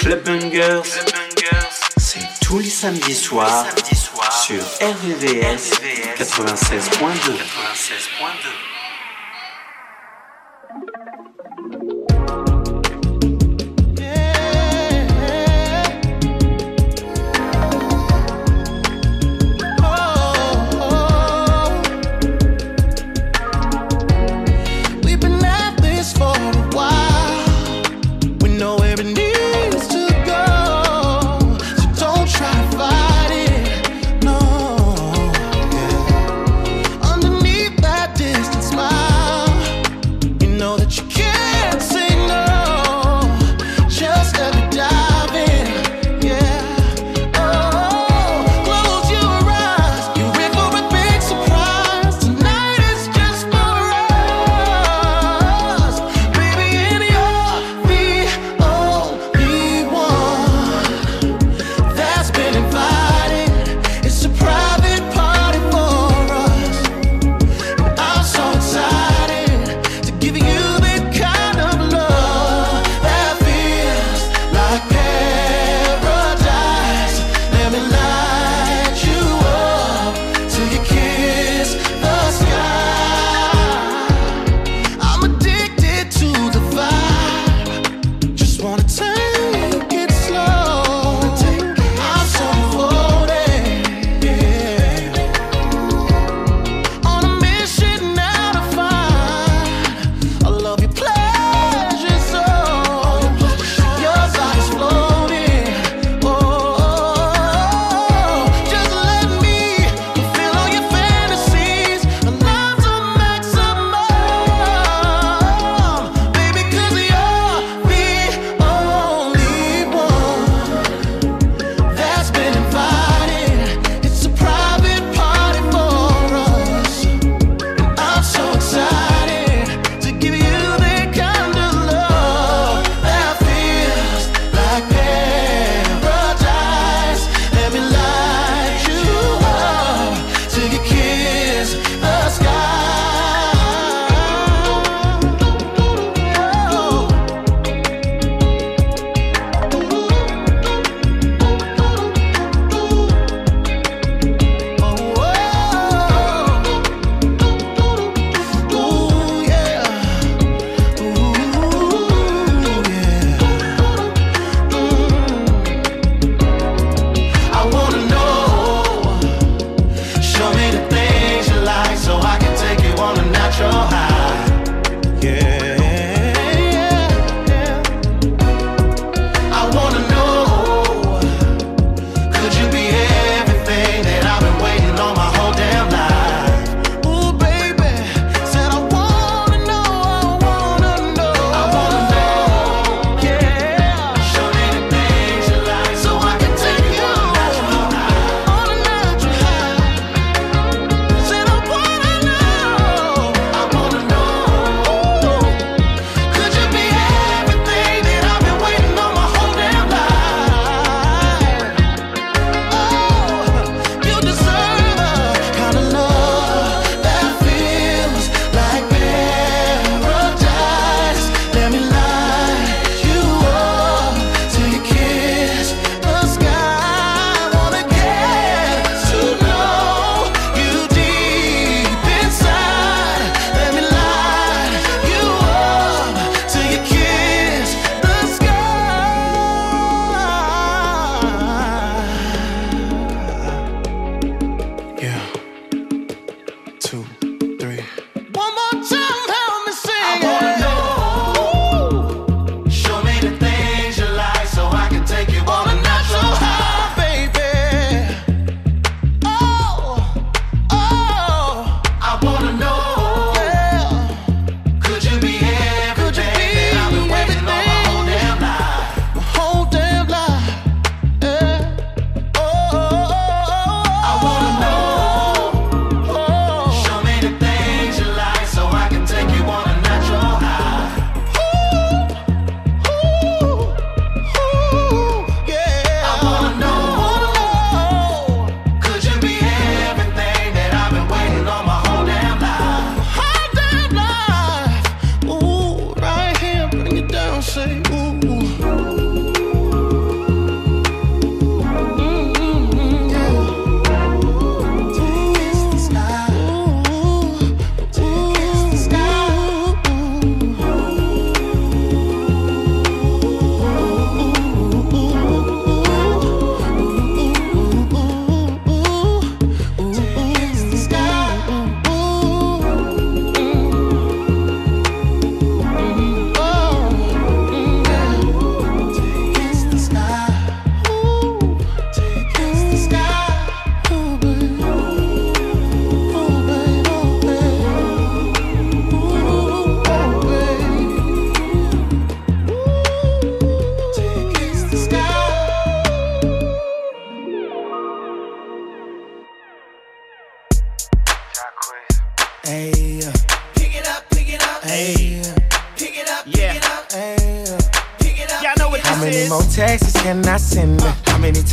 Clubbangers, c'est tous les samedis soirs sur RVVS 96.2.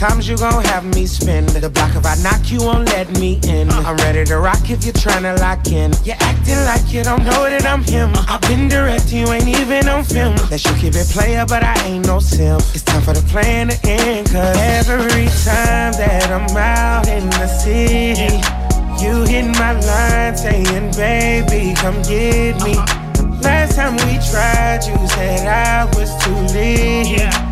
times you gon' have me spend? The block if I knock you won't let me in. Uh. I'm ready to rock if you're tryna lock in. You're acting like you don't know that I'm him. I've been direct, you ain't even on film. That you keep it player, but I ain't no sim. It's time for the plan to end. Cause every time that I'm out in the city, you hit my line saying, baby, come get me. Uh-huh. Last time we tried, you said I was too late. Yeah.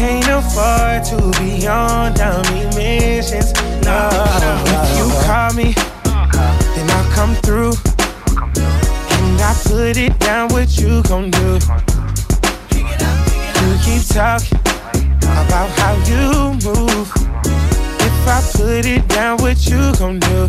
Can't afford to be on dummy missions. No, if you call me, then I'll come through. And I put it down, what you gon' do? You keep talking about how you move. If I put it down, what you gon' do?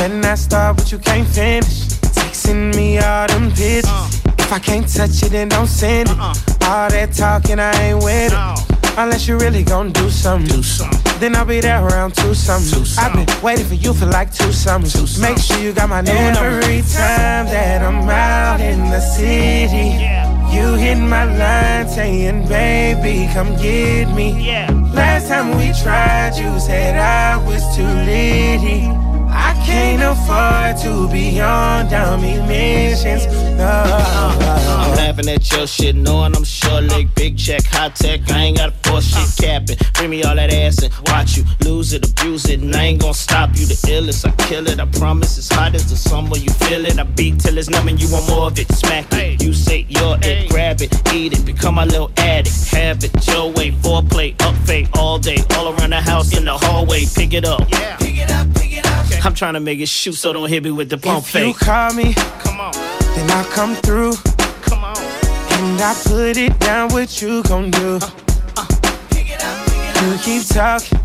When I start, but you can't finish. Texting me all them pictures. If I can't touch it, then don't send it. All that talking, I ain't with it. Unless you really gon' do something. Do something. Then I'll be there around two something. I've been waiting for you for like two summers. Make sure you got my number. Every time that I'm out in the city, Yeah. you hit my line saying, baby, come get me. Yeah. Last time we tried, you said I was too litty. I can't afford to be on dummy missions. Laughing at your shit, knowing I'm sure like big check, high tech. I ain't got a force shit capping. Bring me all that ass and watch you lose it, abuse it, and I ain't gonna stop you. The illest, I kill it. I promise it's hot as the summer. You feel it. I beat till it's numb and you want more of it. Smack it. You say you're it, grab it, eat it, become my little addict. Have it your way, foreplay, up fade all day, all around the house, in the hallway. Pick it up. Yeah. Pick it up, pick it up. I'm trying to make it shoot, so don't hit me with the pump If you call me, Come on, then I'll come through. come on. I put it down, what you gon' do? Uh, uh, i'll pick it up You keep talking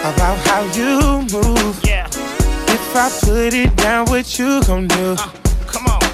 about how you move. Yeah. If I put it down, what you gon' do? Uh, come on.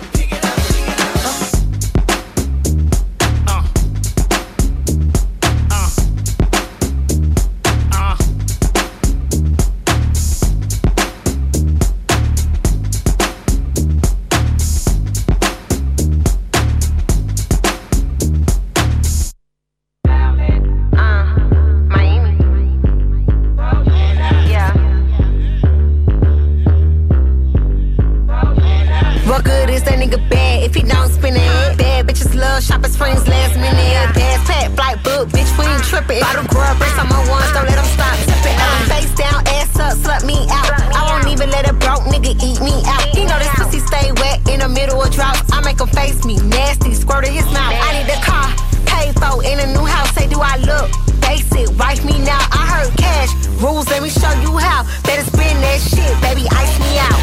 Me, nasty, squirt in his mouth. I need a car, pay for in a new house. Say, do I look basic? Wife me now. I heard cash rules. Let me show you how. Better spend that shit, baby. Ice me out.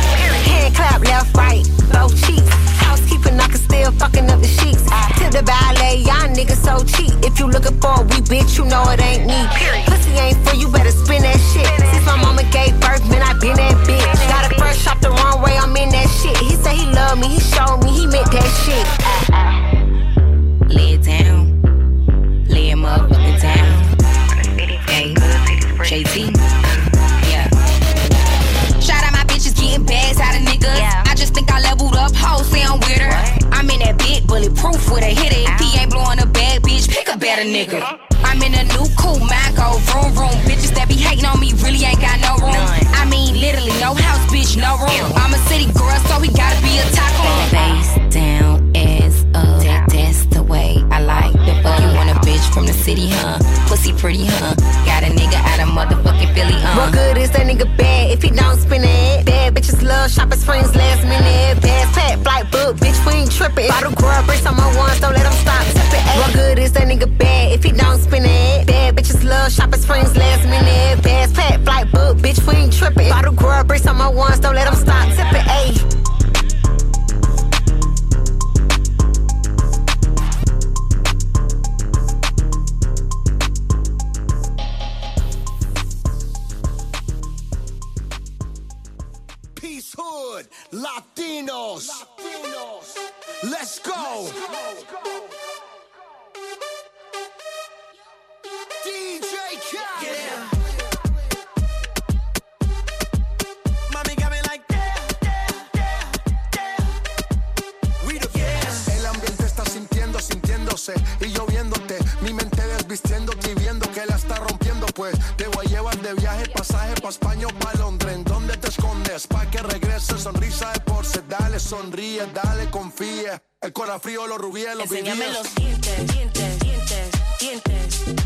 Hand clap left, right, both cheeks. Housekeeping, I can still fucking up the sheets. To the ballet, y'all niggas so cheap. If you looking for a wee bitch, you know it ain't me. Pussy ain't for you, better El cora frío, los rubíes, los Enséñame dientes.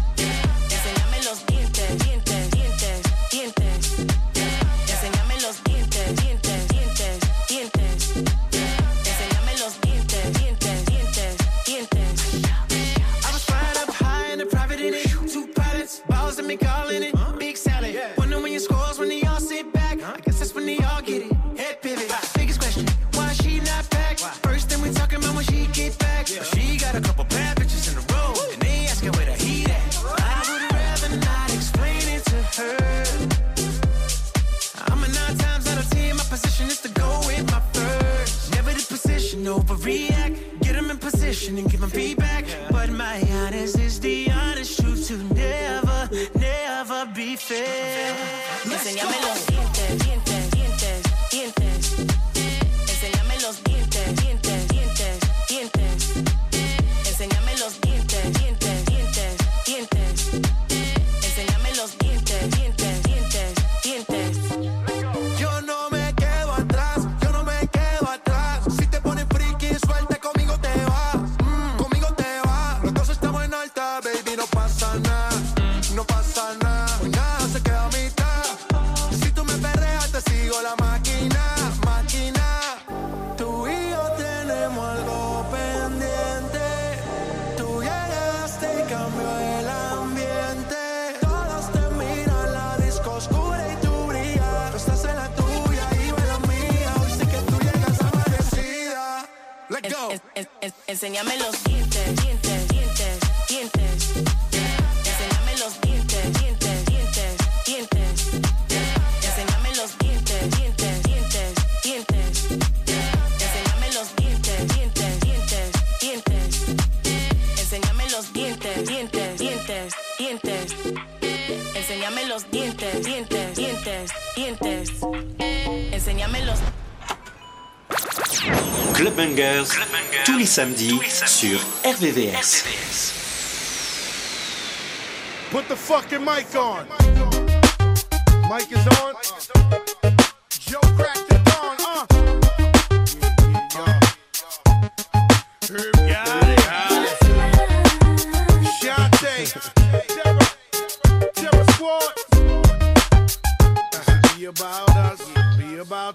enséñame los dientes, dientes, dientes, dientes. Enséñame los dientes, dientes, dientes, dientes. Enséñame los dientes, dientes, dientes, dientes. Enséñame los dientes, dientes, dientes, dientes. Enséñame los dientes, dientes, dientes, dientes. Enséñame los dientes, dientes, dientes, dientes. Enséñame los dientes. Clubbangers, Clubbangers, tous les samedis, sur RVVS. Put the fucking mic on. Mic is on. Joe cracked it on, uh. Shante. Be about us. Be about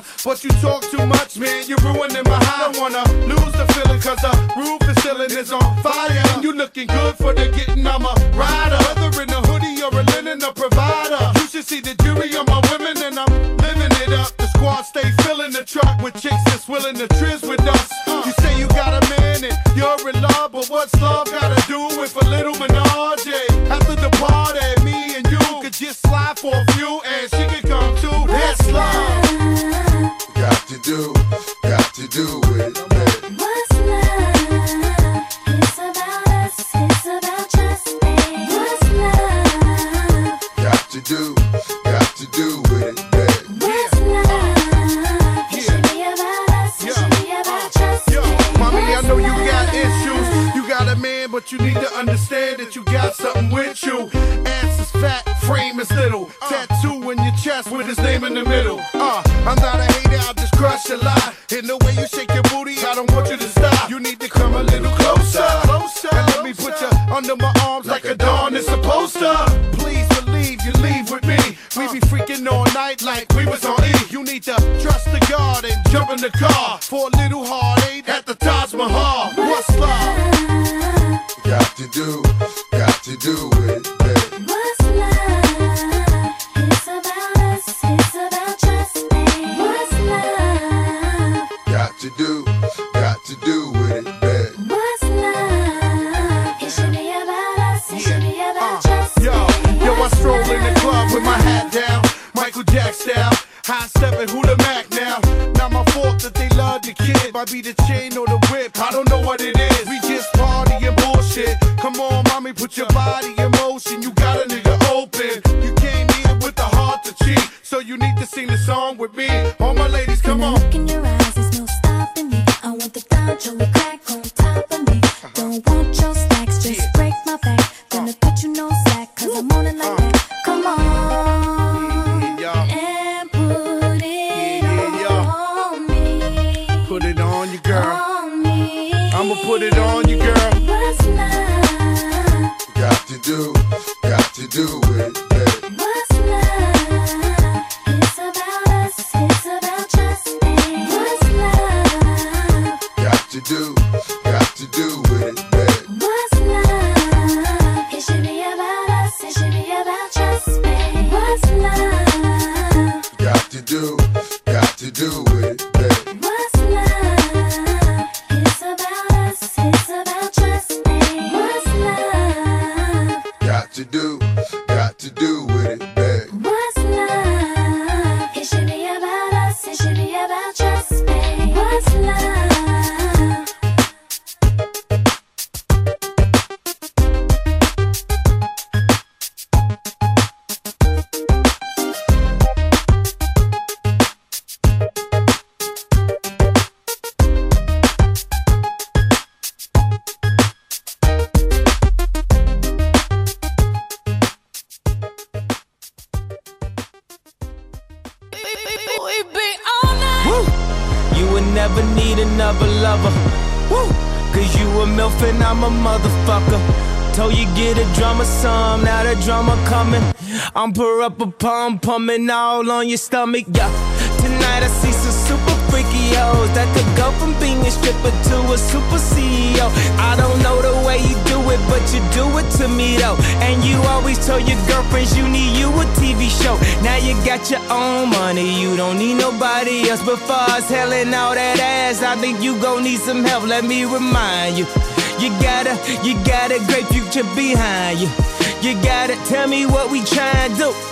But you talk too much, man, you're ruining my high. I don't wanna lose the feeling, cause the roof is ceiling is on fire. And you looking good for the getting, I'm a rider. Whether in a hoodie or a linen, a provider. You should see the jury on my women, and I'm living it up. The squad stay filling the truck with chicks that's willing to trizz with do, your stomach, yeah. Tonight I see some super freaky hoes that could go from being a stripper to a super CEO. I don't know the way you do it, but you do it to me though. And you always told your girlfriends you need you a TV show. Now you got your own money, you don't need nobody else. But far as all that ass, I think you gon' need some help. Let me remind you. You gotta, you got a great future behind you. You gotta tell me what we tryin' to do.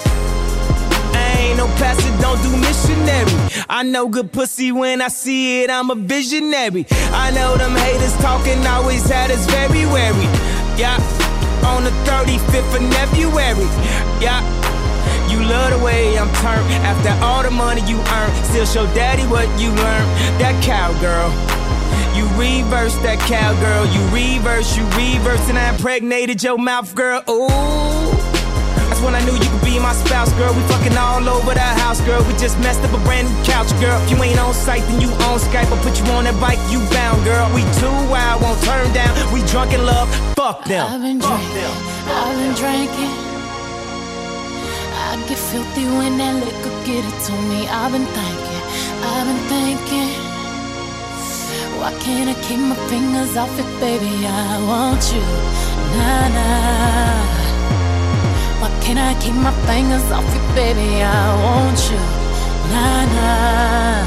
Ain't no pastor, don't do missionary. I know good pussy when I see it, I'm a visionary. I know them haters talking always had us very wary. Yeah, on the 35th of February. Yeah. You love the way I'm turned after all the money you earn. Still show daddy what you learned. That cowgirl. You reverse that cowgirl. You reverse, you reverse, and I impregnated your mouth, girl. Ooh. That's when I knew you be my spouse, girl. We fucking all over the house, girl. We just messed up a brand new couch, girl. If you ain't on site, then you on Skype. I'll put you on that bike, you bound, girl. We too wild, won't turn down. We drunk in love, fuck them. I've been drinking. I've been drinking. I get filthy when that liquor get it to me. I've been thinking. I've been thinking. Why can't I keep my fingers off it, baby? I want you. Nah, nah. Can't I keep my fingers off it, baby? I want you. Nah, nah.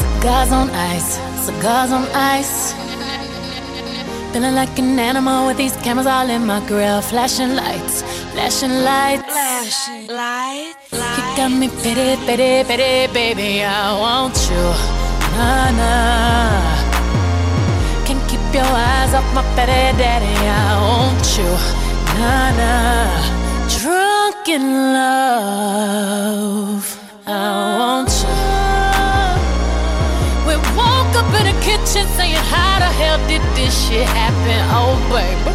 Cigars on ice, cigars on ice. Feeling like an animal with these cameras all in my grill. Flashing lights, flashing lights. Flashing lights. You got me pity, pity, pity, baby. I want you. Nah, nah. Keep your eyes off my petty daddy. I want you. Nah. Drunk in love. I want you. We woke up in the kitchen saying, How the hell did this shit happen? Oh, baby.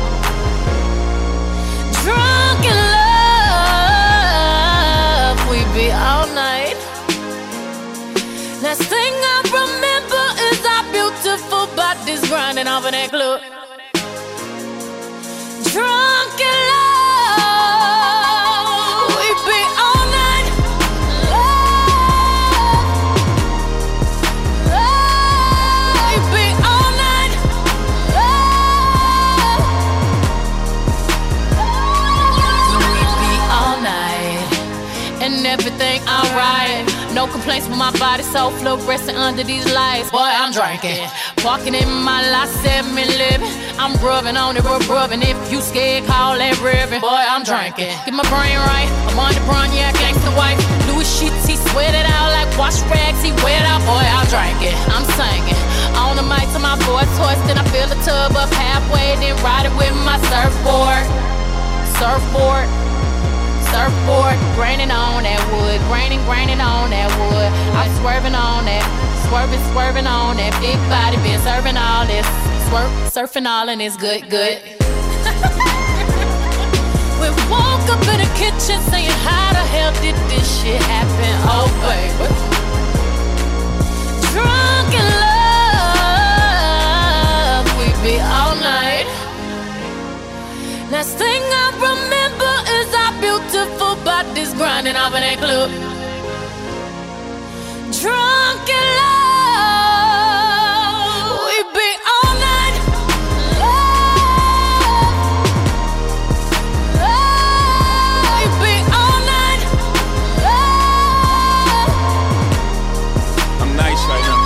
Drunk in love, we be all night. Last thing I remember grinding off in that club. Complaints with my body, so fluorescent under these lights. Boy, I'm drinking. Walking in my lot, seven living. I'm rubbing on it, rub rubbing. If you scared, call that ribbon. Boy, I'm drinking. Get my brain right. I'm on the brown, yeah, gangsta wife. Louis sheets, he sweat it out like wash rags. He wet out, boy, I'm drinking. I'm singing. On the mic to my voice hoist, then I fill the tub up halfway, then ride it with my surfboard. Surfboard. Surfboard, graining on that wood, graining, graining on that wood. I'm swerving on that, swerving, swerving on that big body, been serving all this, swerve, surfing all and it's good, good. we woke up in the kitchen saying, How the hell did this shit happen? Oh, baby. Drunk in love, we be all night. Last thing I remember beautiful bodies grinding up in that club. Drunk in love, we be all night. Love, love, we be all night. Love. I'm nice right now.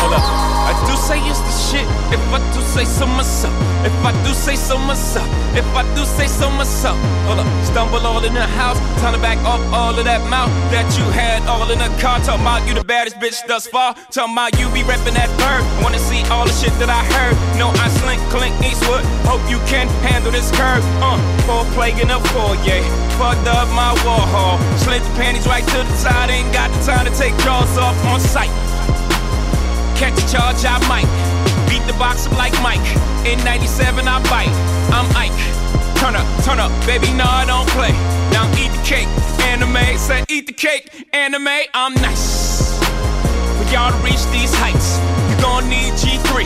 Hold up. I do say it's the shit. If I do say so myself. If I do say so myself. If I do say so myself. Hold up. Stumble all in the house. Time to back off all of that mouth that you had all in the car. Talking about you the baddest bitch thus far. Talking about you be reppin' that bird. Wanna see all the shit that I heard. No, I slink Clint Eastwood. Hope you can handle this curve. Uh, four plague in the foyer. Fucked up my Warhol. Slid the panties right to the side. Ain't got the time to take jaws off on sight. Catch a charge, I might. Beat the box up like Mike. In 97, I bite. I'm Ike. Turn up, turn up, baby, no, I don't play. Now eat the cake, Anna Mae. Said eat the cake, Anna Mae. I'm nice. For y'all to reach these heights, you gon' need G3.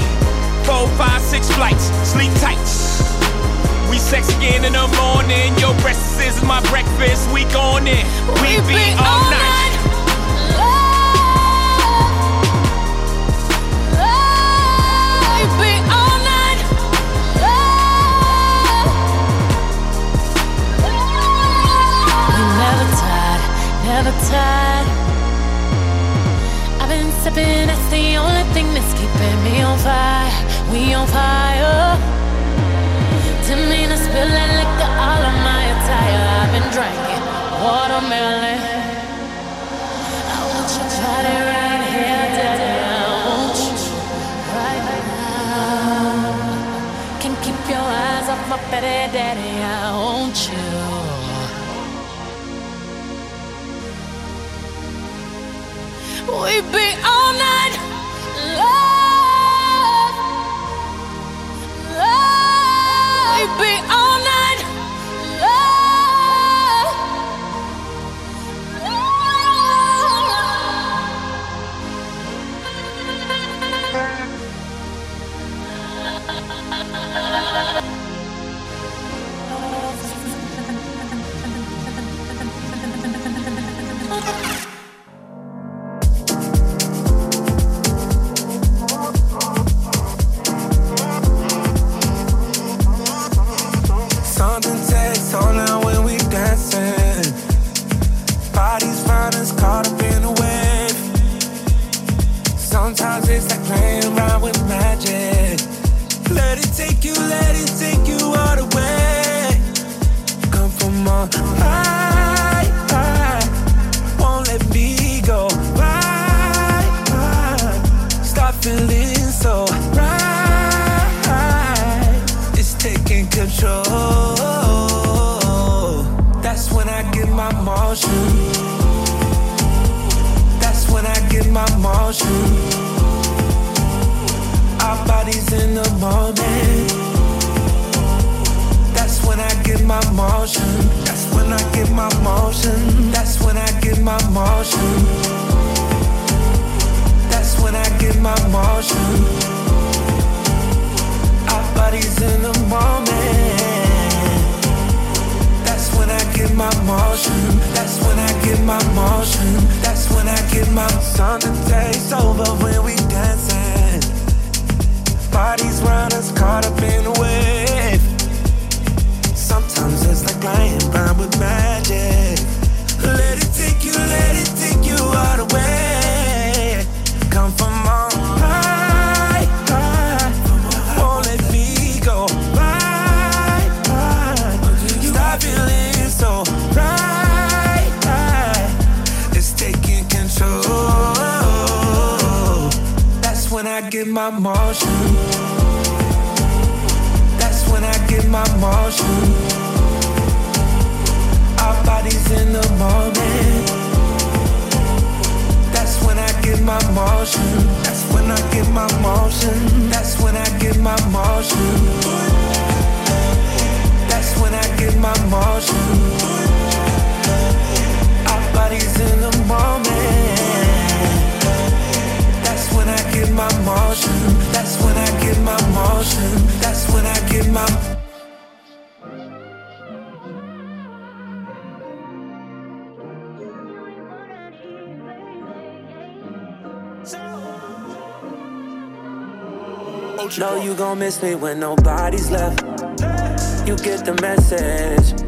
Four, five, six flights, sleep tight. We sex again in the morning. Your breakfast is my breakfast. We going in. We, be, all night. We never tired. I've been sipping, that's the only thing that's keeping me on fire. We on fire. Didn't mean to spill that liquor all on my attire. I've been drinking watermelon. I want you to try it right here, daddy. I want you right now. Can keep your eyes off my petty daddy. I want you. We be all night. Love, love. We be get my motion. That's when I get my motion. Our bodies in the moment. That's when I get my motion. That's when I get my motion. That's when I get my motion. That's when I get my motion. Our bodies in the moment. When I get my motion. That's when I get my motion. That's when I get my Know you gon' miss me when nobody's left. You get the message.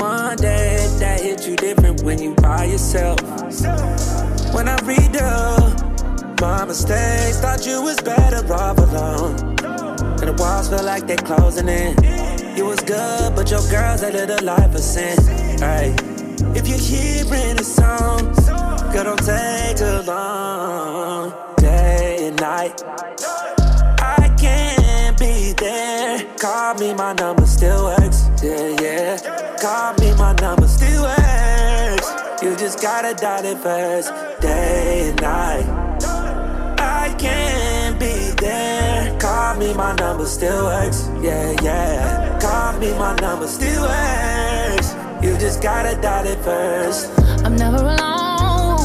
One day that hit you different when you by yourself. When I read up my mistakes, thought you was better off alone. And the walls feel like they're closing in. You was good, but your girl's a little life of sin. Hey, if you're hearing a song, girl, don't take too long. Day and night. I can't be there. Call me, my number still works. Yeah, yeah. Call me, my number still works. You just gotta dial it first. Day and night. Can't be there. Call me, my number still works. Yeah, yeah. Call me, my number still works. You just gotta dial it first. I'm never alone.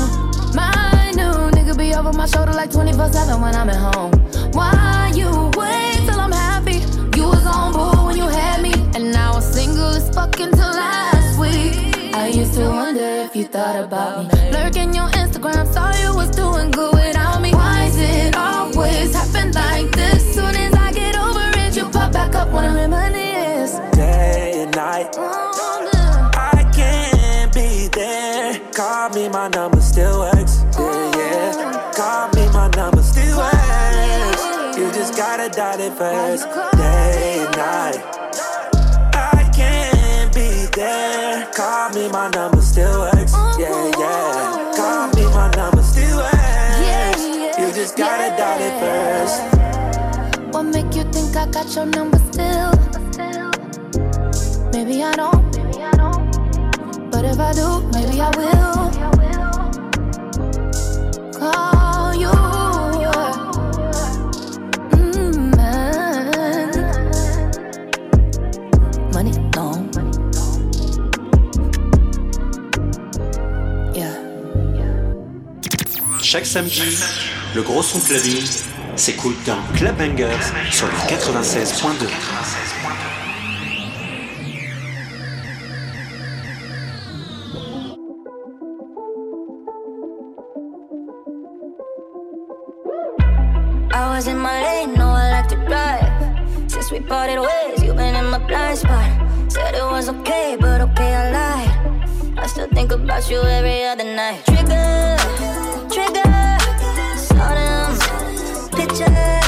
My new nigga be over my shoulder like 24 7 when I'm at home. Why you wait till I'm happy? You was on board when you had me, and now I'm single as fuck until last week. I used to wonder if you thought about me. Lurking your Instagram, saw my number still works. Yeah, yeah. Call me, my number still works. You just gotta dial it first. Day and night. I can't be there. Call me, my number still works. Yeah, yeah. Call me, my number still yeah. You just gotta dial it first. What make you think I got your number still? Maybe I don't. But if I do, maybe I will. Chaque samedi, le gros son clubbing s'écoute dans Club Bangers sur le 96.2. We parted ways, you've been in my blind spot. Said it was okay, but okay, I lied. I still think about you every other night. Trigger, trigger, saw them pictures.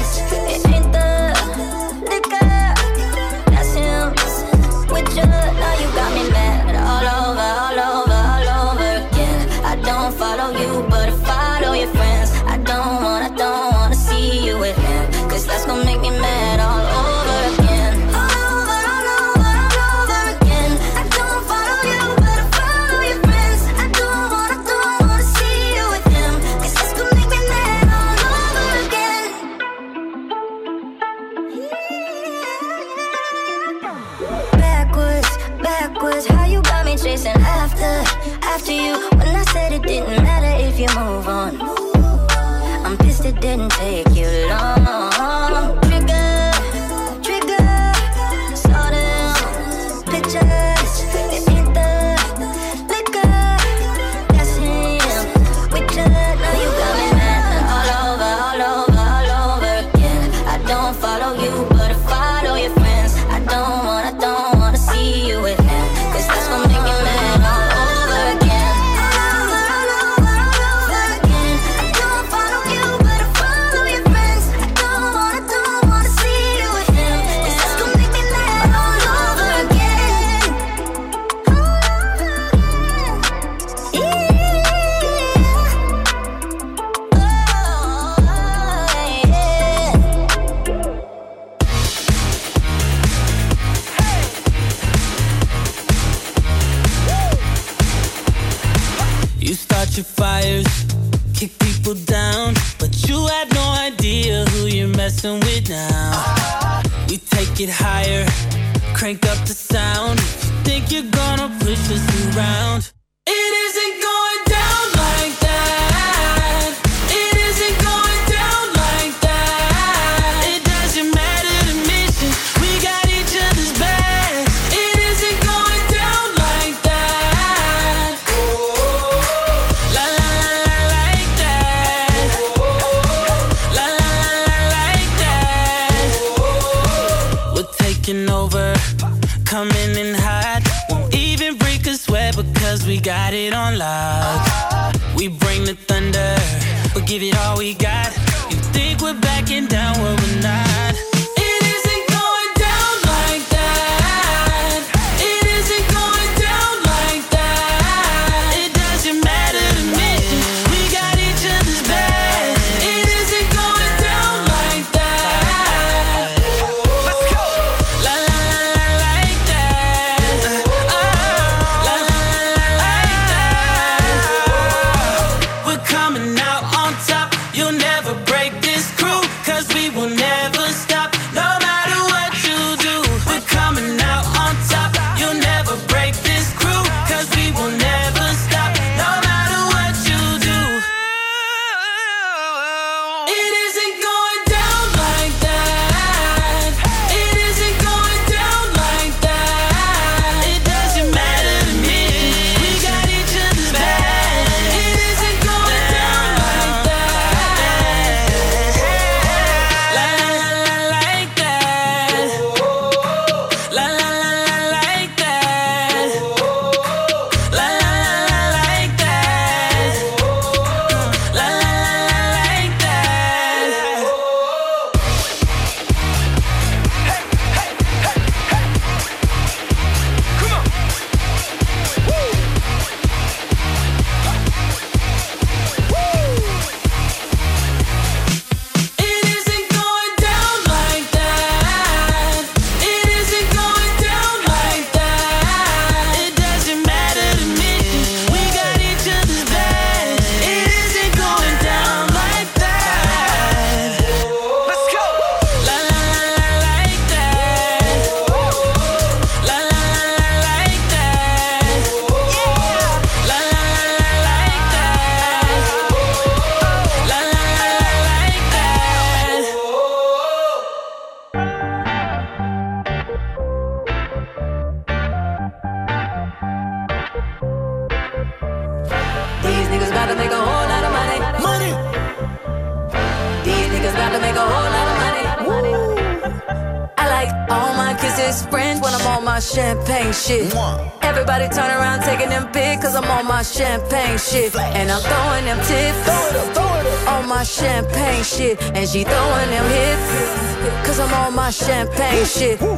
Shit.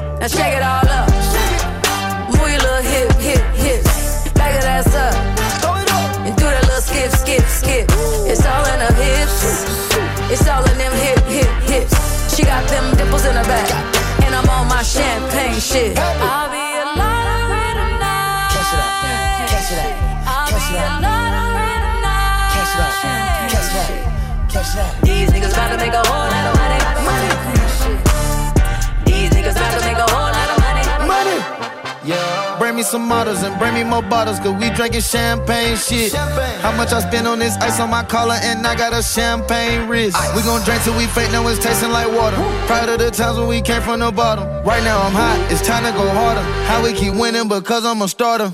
Drinking champagne shit. How much I spend on this ice on my collar, and I got a champagne wrist. We gon' drink till we faint, now it's tasting like water. Proud of the times when we came from the bottom. Right now I'm hot, it's time to go harder. How we keep winning because I'm a starter.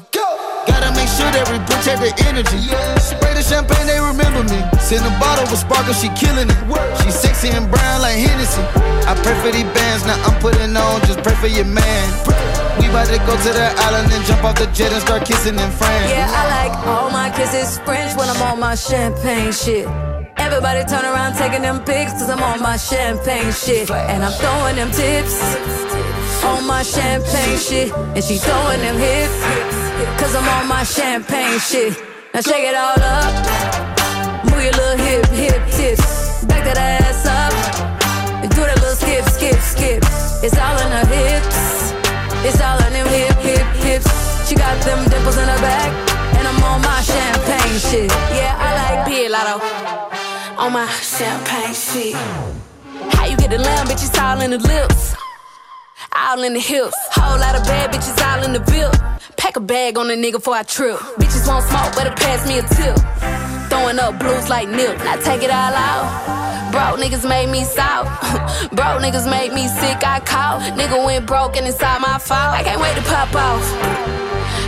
Gotta make sure that we protect the energy. Spray the champagne, they remember me. Send a bottle with sparkle, she killing it. She sexy and brown like Hennessy. I pray for these bands, now I'm putting on, just pray for your man. We about to go to the island and jump off the jet and start kissing in France. Yeah, I like all my kisses French when I'm on my champagne shit. Everybody turn around taking them pics cause I'm on my champagne shit. And I'm throwing them tips on my champagne shit. And she throwing them hips cause I'm on my champagne shit. Now shake it all up. Move your little hip, hip tips. Back that ass up. And do that little skip, skip, skip. It's all in her hips. It's all in them hip, hip, hips. She got them dimples in her back. And I'm on my champagne shit. Yeah, I like Pilato. on my champagne shit. How you get the lamb, bitch? It's all in the lips. All in the hips. Whole lot of bad bitches all in the bill. Pack a bag on a nigga before I trip. Bitches won't smoke, better pass me a tip. Throwing up blues like nip. Now take it all out. Broke niggas made me south. broke niggas made me sick. I caught. Nigga went broke and it's all my fault. I can't wait to pop off.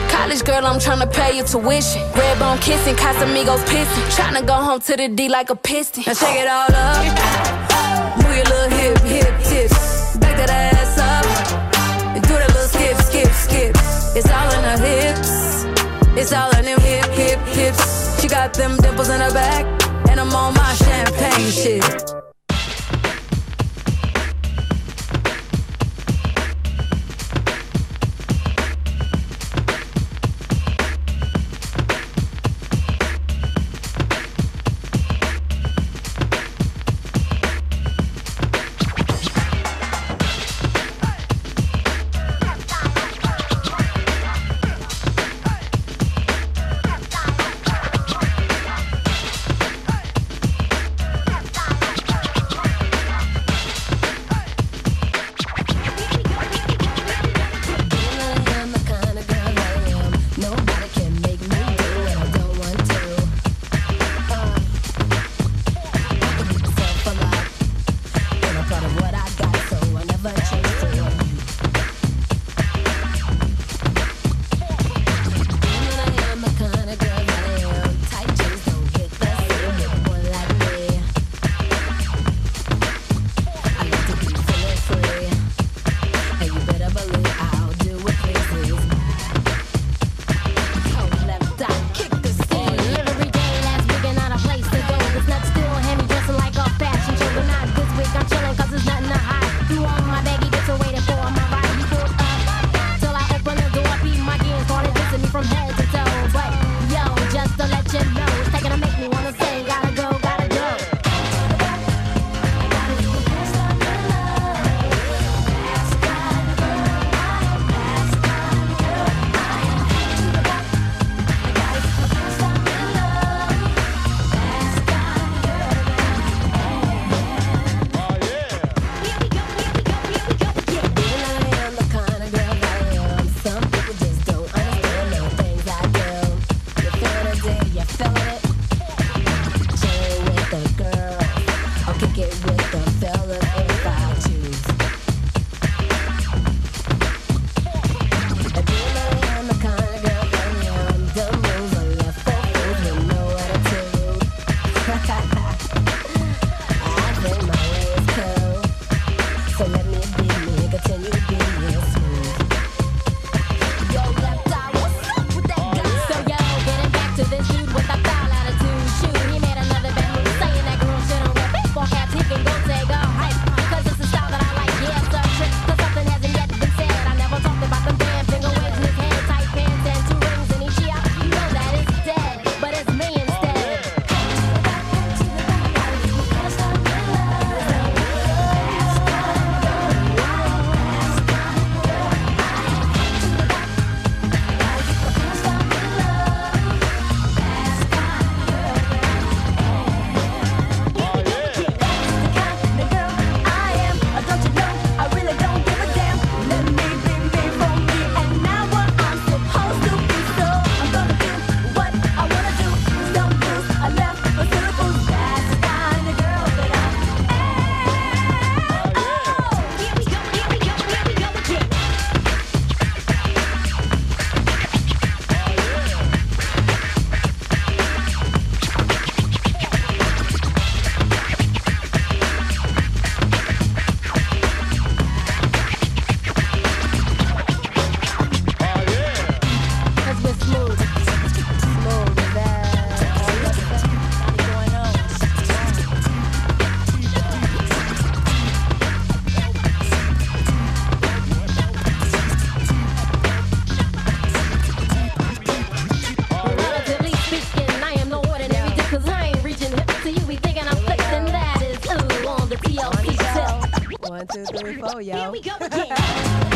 College girl, I'm tryna pay your tuition. Red bone kissing, Casamigos pissing. Tryna go home to the D like a piston. Now shake it all up. It's all in her hips. It's all in them hip, hip, hips. She got them dimples in her back. And I'm on my champagne shit. One, two, three, four, yo. Here we go again.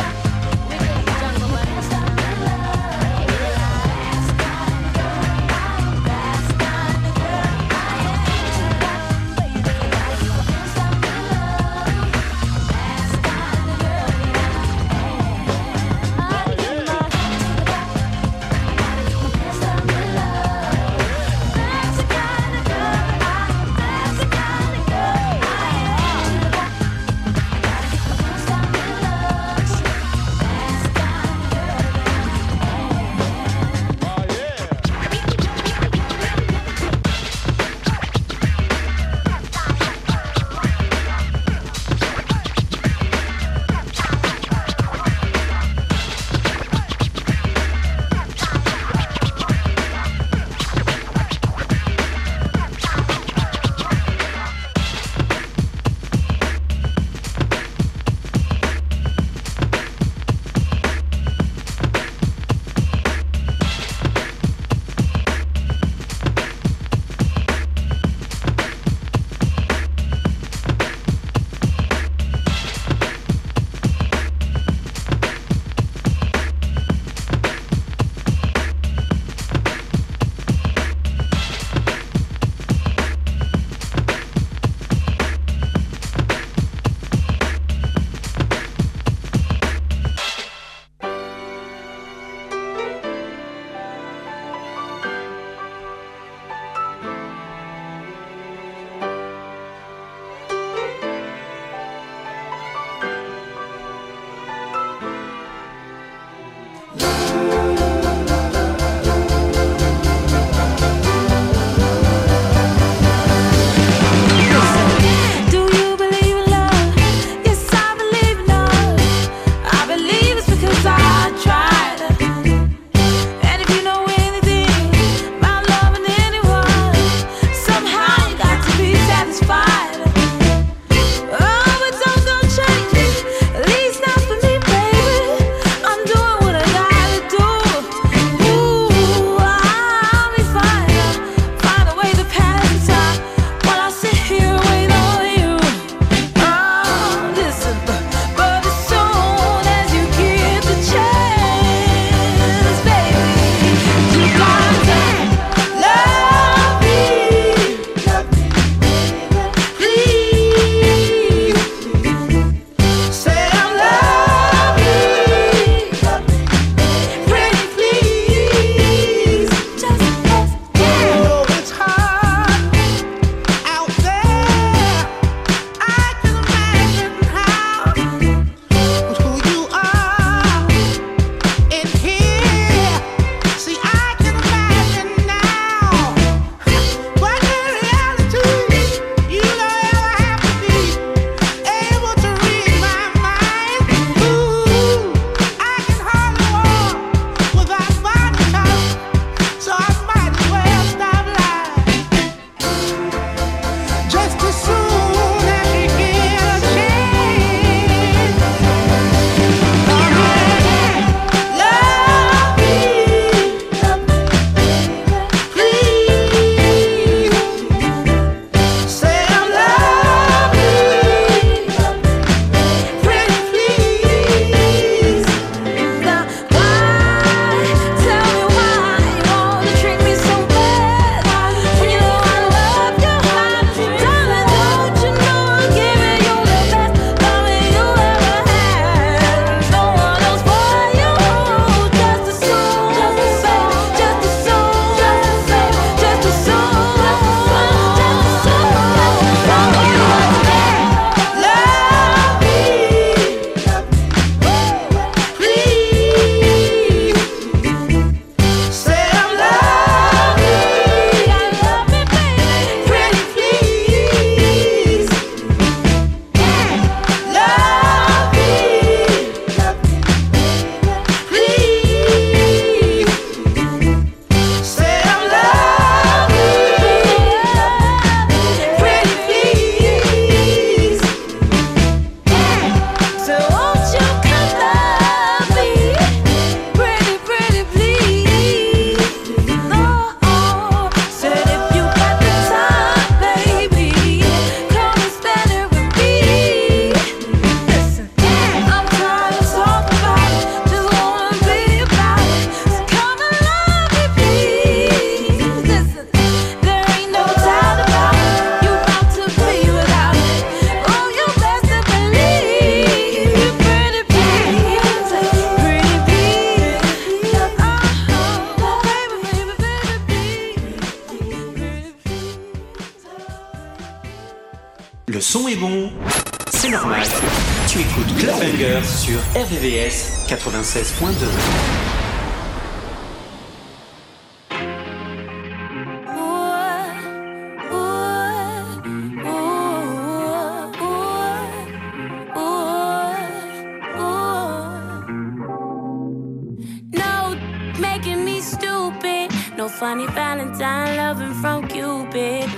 funny Valentine loving from Cupid.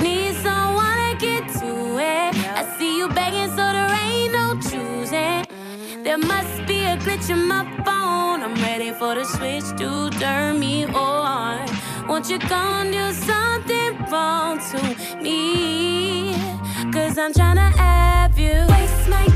Need someone to get to it. I see you begging, so there ain't no choosing. There must be a glitch in my phone. I'm ready for the switch to turn me on. Won't you come do something wrong to me? Cause I'm trying to have you. Waste my time.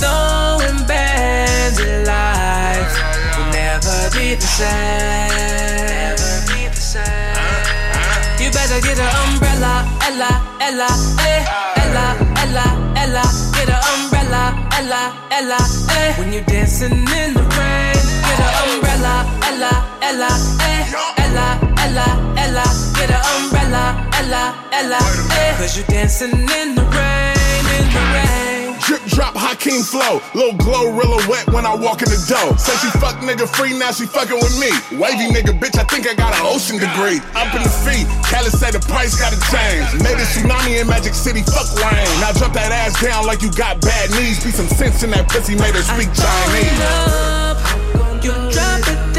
throwing bandit lives will never be the same. You better get an umbrella, Ella, Ella, eh, Ella, Ella, Ella. Get an umbrella, Ella, Ella, eh. When you're dancing in the rain, get an umbrella, Ella, Ella, eh, Ella, Ella, Ella. Get an umbrella, Ella, Ella, eh. Cause you're dancing in the rain, in the rain drip drop Hakeem flow. Little glow, real wet when I walk in the door. Say she fuck nigga free, now she fucking with me. Wavy nigga, bitch, I think I got an ocean degree. Up in the feet, Cali say the price gotta change. Made a tsunami in Magic City, fuck Wayne. Now drop that ass down like you got bad knees. Be some sense in that pussy, made her speak Chinese. up, you drop it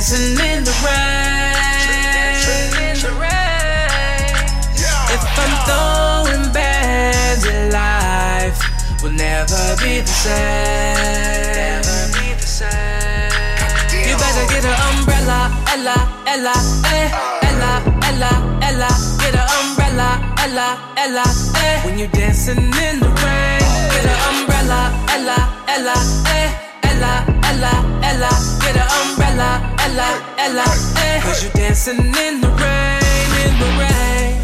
dancing in the rain. If I'm throwing bands in life, will never be the same. You better get an umbrella, Ella, Ella, eh, Ella, Ella, Ella. Get an umbrella, Ella, Ella, eh. When you're dancing in the rain, get an umbrella, Ella, Ella, eh, Ella, Ella, Ella. Get an umbrella, Ella, Ella, eh. Cause you dancing in the rain, in the rain.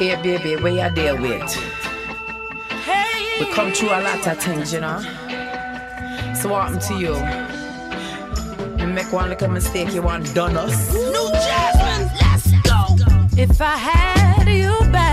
Hey, baby, where you deal with? We come through a lot of things, you know. So what happened to you? You make one little mistake, you want done us. New Jasmine, let's go. If I had you back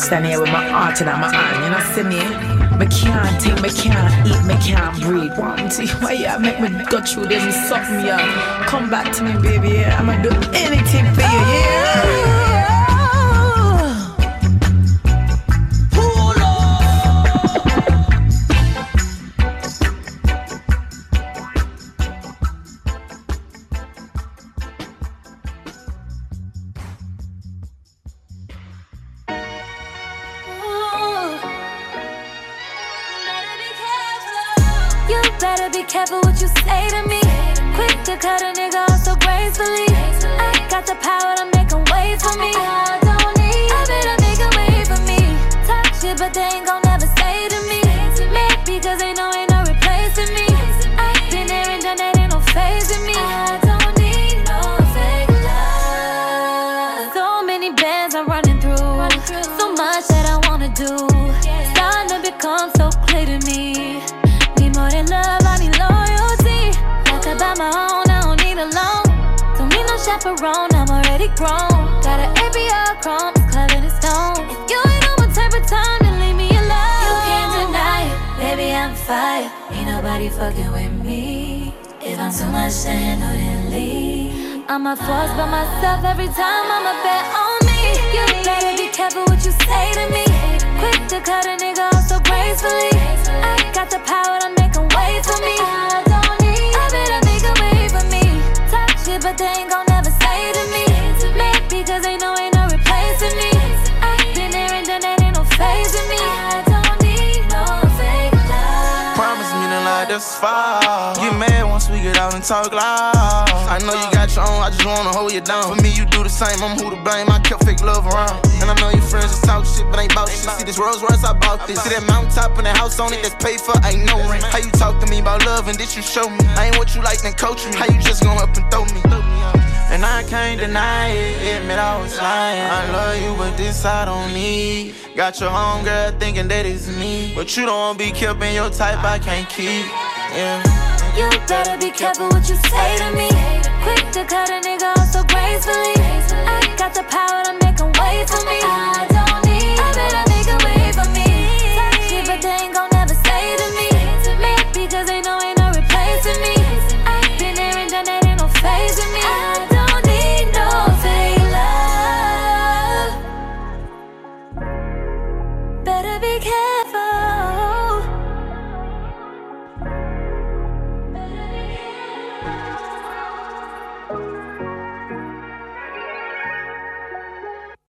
I stand here with my heart in my hand. You know, see me? Me can't think, me can't eat, me can't breathe. Want to why you make me go through them something, yeah. Come back to me, baby. Yeah. I'ma do anything for you, yeah. Chaperone, I'm already grown. Got an ABR chrome, it's clever than stone. If you ain't on my type of time, then leave me alone. You can't deny it, baby, I'm fire. Ain't nobody fucking with me. If I'm too much to handle, then leave. I'm a force by myself every time I'm a bet on me. You better be careful what you say to me. Quick to cut a nigga off so gracefully. I got the power to make him wait for me. I don't need. I better him wait for me. Talk shit, but they ain't gon' far. Get mad once we get out and talk loud. I know you got your own, I just wanna hold you down. For me, you do the same, I'm who to blame. I kept fake love around. And I know your friends just talk shit, but ain't bout shit. See this Rolls Royce, I bought this. See that mountaintop and the house on it that's paid for, ain't no rent. How you talk to me about love and this you show me? I ain't what you like, then coach me. How you just gon' up and throw me? And I can't deny it, admit I was lying. I love you, but this I don't need. Got your home girl thinking that it's me. But you don't be kept in your type, I can't keep yeah. You better be careful what you say to me. Quick to cut a nigga off so gracefully. I got the power to make him wait for me.